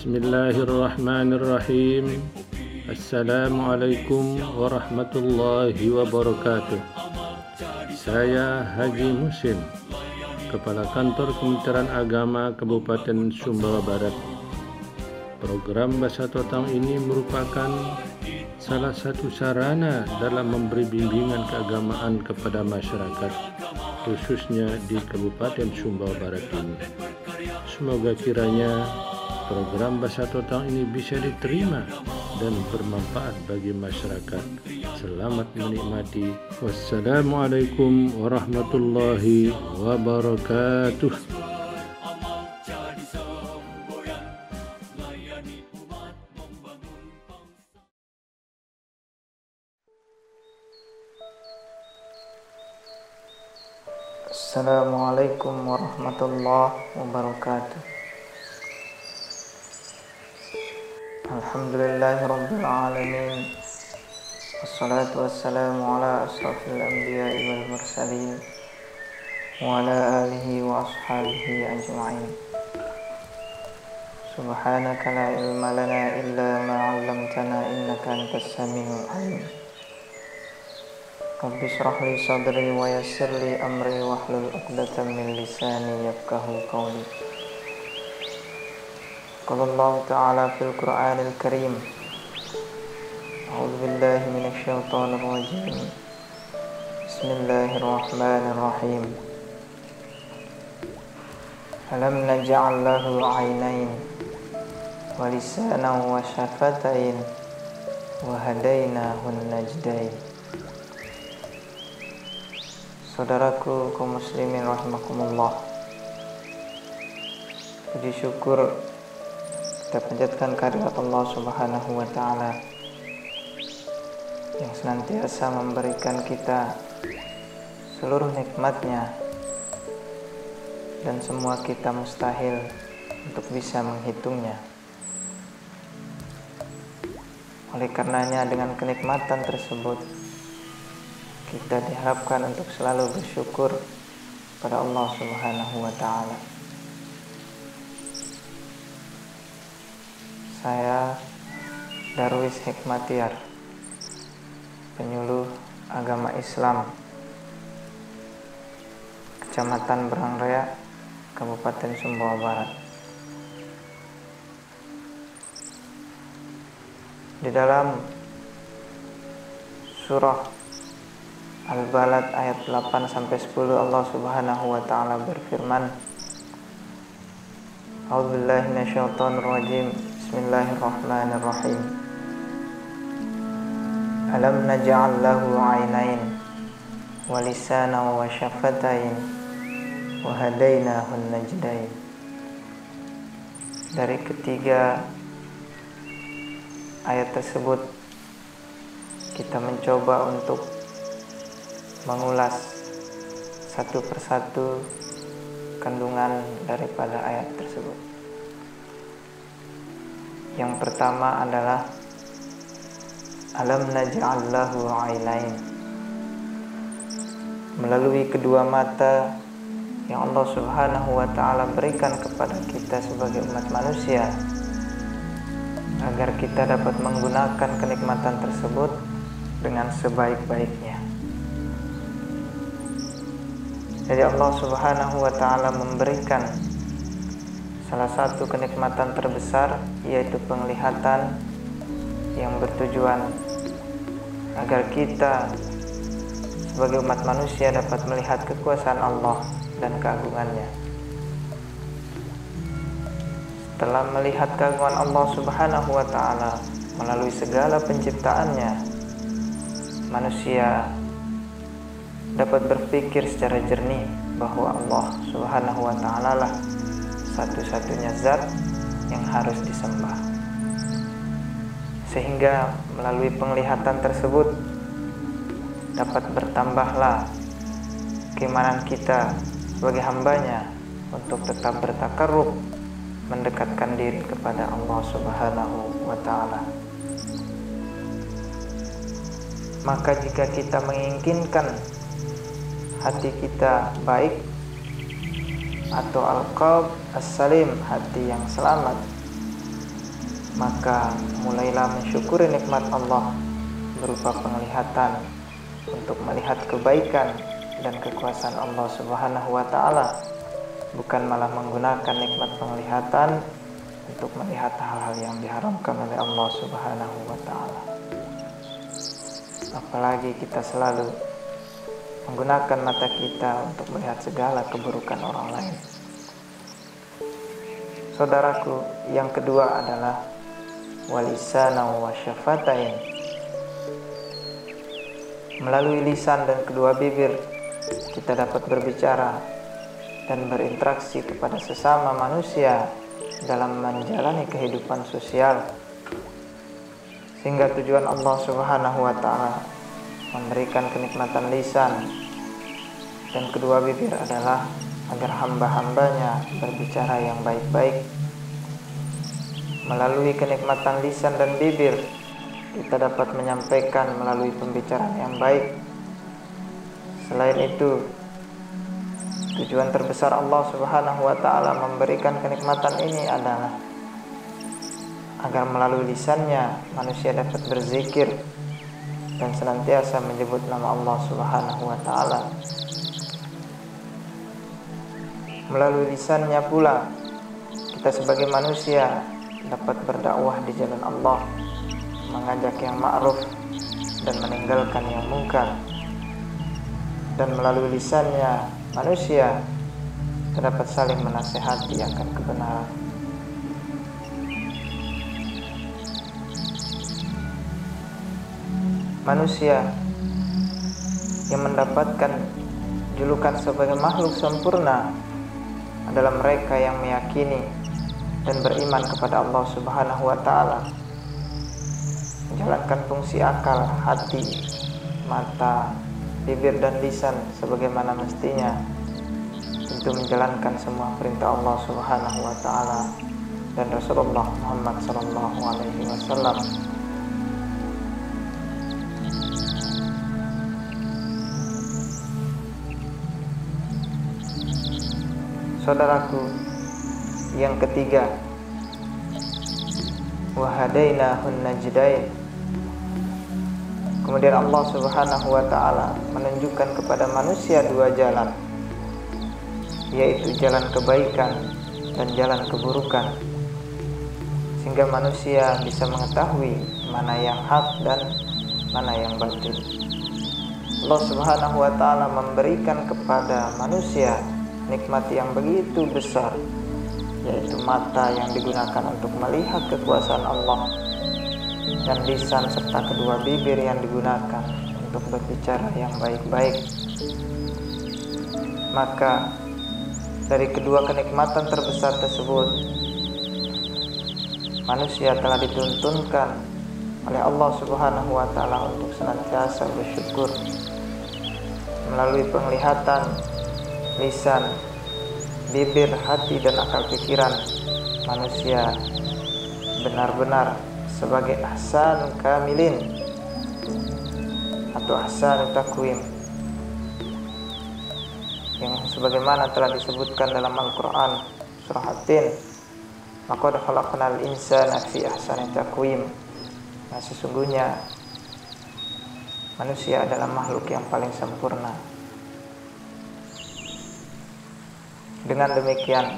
Bismillahirrahmanirrahim. Assalamualaikum warahmatullahi wabarakatuh. Saya Haji Musim Kepala Kantor Kementerian Agama Kabupaten Sumbawa Barat. Program Bahasa Totang ini merupakan salah satu sarana dalam memberi bimbingan keagamaan kepada masyarakat khususnya di Kabupaten Sumbawa Barat ini. Semoga kiranya program Bahasa Totang ini bisa diterima dan bermanfaat bagi masyarakat. Selamat menikmati. Wassalamualaikum warahmatullahi wabarakatuh. Assalamualaikum warahmatullahi wabarakatuh. الحمد لله رب العالمين والصلاة والسلام على أشرف الأنبياء والمرسلين وعلى آله وأصحابه أجمعين. سبحانك لا علم لنا إلا ما علمتنا إنك أنت السميع العليم. رب اشرح لي صدري ويسر لي أمري واحلل عقدة من لساني يفقه قولي. قال الله تعالى في القرآن الكريم. أعوذ بالله من الشيطان الرجيم. بسم الله الرحمن الرحيم. ألم نجعل له عينين ولسانا وشفتين وهديناه النجدين. Saudaraku kaum muslimin rahimakumullah Puji syukur kita panjatkan kehadirat Allah Subhanahu wa taala yang senantiasa memberikan kita seluruh nikmatnya dan semua kita mustahil untuk bisa menghitungnya. Oleh karenanya dengan kenikmatan tersebut kita diharapkan untuk selalu bersyukur pada Allah Subhanahu wa taala. Saya Darwis Hikmatiar Penyuluh Agama Islam Kecamatan Berangraya Kabupaten Sumbawa Barat. Di dalam Surah Al-Balad ayat 8 sampai 10 Allah Subhanahu wa taala berfirman A'udzubillahi minasyaitonir rajim Bismillahirrahmanirrahim Alam naj'al lahu 'ainain wa lisanan wa syafatain wa hadainahu najdain Dari ketiga ayat tersebut kita mencoba untuk mengulas satu persatu kandungan daripada ayat tersebut. Yang pertama adalah Alam naj'allahu ainain Melalui kedua mata yang Allah Subhanahu wa taala berikan kepada kita sebagai umat manusia agar kita dapat menggunakan kenikmatan tersebut dengan sebaik-baiknya. Jadi Allah Subhanahu wa taala memberikan Salah satu kenikmatan terbesar yaitu penglihatan yang bertujuan agar kita sebagai umat manusia dapat melihat kekuasaan Allah dan keagungannya. Setelah melihat keagungan Allah Subhanahu wa taala melalui segala penciptaannya, manusia dapat berpikir secara jernih bahwa Allah Subhanahu wa taala lah satu-satunya zat yang harus disembah. Sehingga melalui penglihatan tersebut dapat bertambahlah keimanan kita sebagai hambanya untuk tetap bertakarrub mendekatkan diri kepada Allah Subhanahu wa taala. Maka jika kita menginginkan hati kita baik atau al-qalb as-salim hati yang selamat maka mulailah mensyukuri nikmat Allah berupa penglihatan untuk melihat kebaikan dan kekuasaan Allah Subhanahu wa taala bukan malah menggunakan nikmat penglihatan untuk melihat hal-hal yang diharamkan oleh Allah Subhanahu wa taala. Apalagi kita selalu menggunakan mata kita untuk melihat segala keburukan orang lain. Saudaraku, yang kedua adalah walisana wa syafatain. Melalui lisan dan kedua bibir, kita dapat berbicara dan berinteraksi kepada sesama manusia dalam menjalani kehidupan sosial. Sehingga tujuan Allah Subhanahu wa taala memberikan kenikmatan lisan. Dan kedua bibir adalah agar hamba-hambanya berbicara yang baik-baik. Melalui kenikmatan lisan dan bibir kita dapat menyampaikan melalui pembicaraan yang baik. Selain itu tujuan terbesar Allah Subhanahu wa taala memberikan kenikmatan ini adalah agar melalui lisannya manusia dapat berzikir dan senantiasa menyebut nama Allah Subhanahu wa taala. Melalui lisannya pula kita sebagai manusia dapat berdakwah di jalan Allah, mengajak yang ma'ruf dan meninggalkan yang mungkar. Dan melalui lisannya manusia terdapat saling menasehati akan kebenaran. Manusia yang mendapatkan julukan sebagai makhluk sempurna adalah mereka yang meyakini dan beriman kepada Allah Subhanahu wa taala. Menjalankan fungsi akal, hati, mata, bibir dan lisan sebagaimana mestinya untuk menjalankan semua perintah Allah Subhanahu wa taala dan Rasulullah Muhammad wasallam saudaraku yang ketiga. Wahadainahun najdain kemudian Allah subhanahu wa ta'ala menunjukkan kepada manusia dua jalan yaitu jalan kebaikan dan jalan keburukan sehingga manusia bisa mengetahui mana yang hak dan mana yang batil. Allah subhanahu wa ta'ala memberikan kepada manusia nikmat yang begitu besar yaitu mata yang digunakan untuk melihat kekuasaan Allah. Dan lisan serta kedua bibir yang digunakan untuk berbicara yang baik-baik. Maka dari kedua kenikmatan terbesar tersebut manusia telah dituntunkan oleh Allah Subhanahu wa taala untuk senantiasa bersyukur melalui penglihatan lisan, bibir, hati, dan akal pikiran manusia benar-benar sebagai ahsan kamilin atau ahsan takwim yang sebagaimana telah disebutkan dalam Al-Quran surah At-Tin maka khalaqnal insana fi ahsani takwim nah sesungguhnya manusia adalah makhluk yang paling sempurna Dengan demikian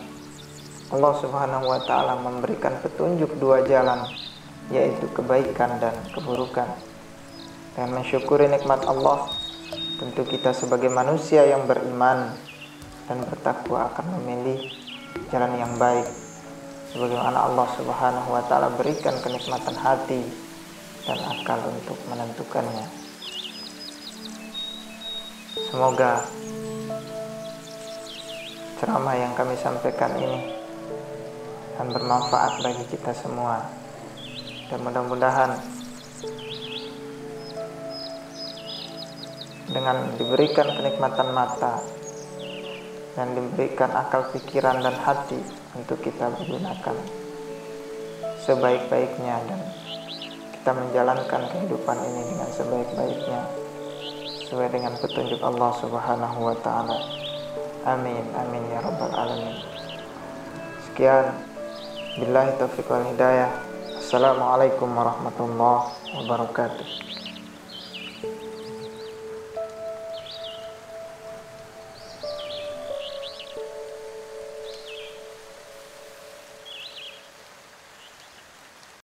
Allah Subhanahu wa taala memberikan petunjuk dua jalan yaitu kebaikan dan keburukan. Dan mensyukuri nikmat Allah tentu kita sebagai manusia yang beriman dan bertakwa akan memilih jalan yang baik sebagaimana Allah Subhanahu wa taala berikan kenikmatan hati dan akal untuk menentukannya. Semoga ceramah yang kami sampaikan ini akan bermanfaat bagi kita semua dan mudah-mudahan dengan diberikan kenikmatan mata dan diberikan akal pikiran dan hati untuk kita menggunakan sebaik-baiknya dan kita menjalankan kehidupan ini dengan sebaik-baiknya sesuai dengan petunjuk Allah Subhanahu wa taala. Amin, amin ya rabbal alamin. Sekian, billahi taufiq wal hidayah. Wassalamualaikum warahmatullahi wabarakatuh.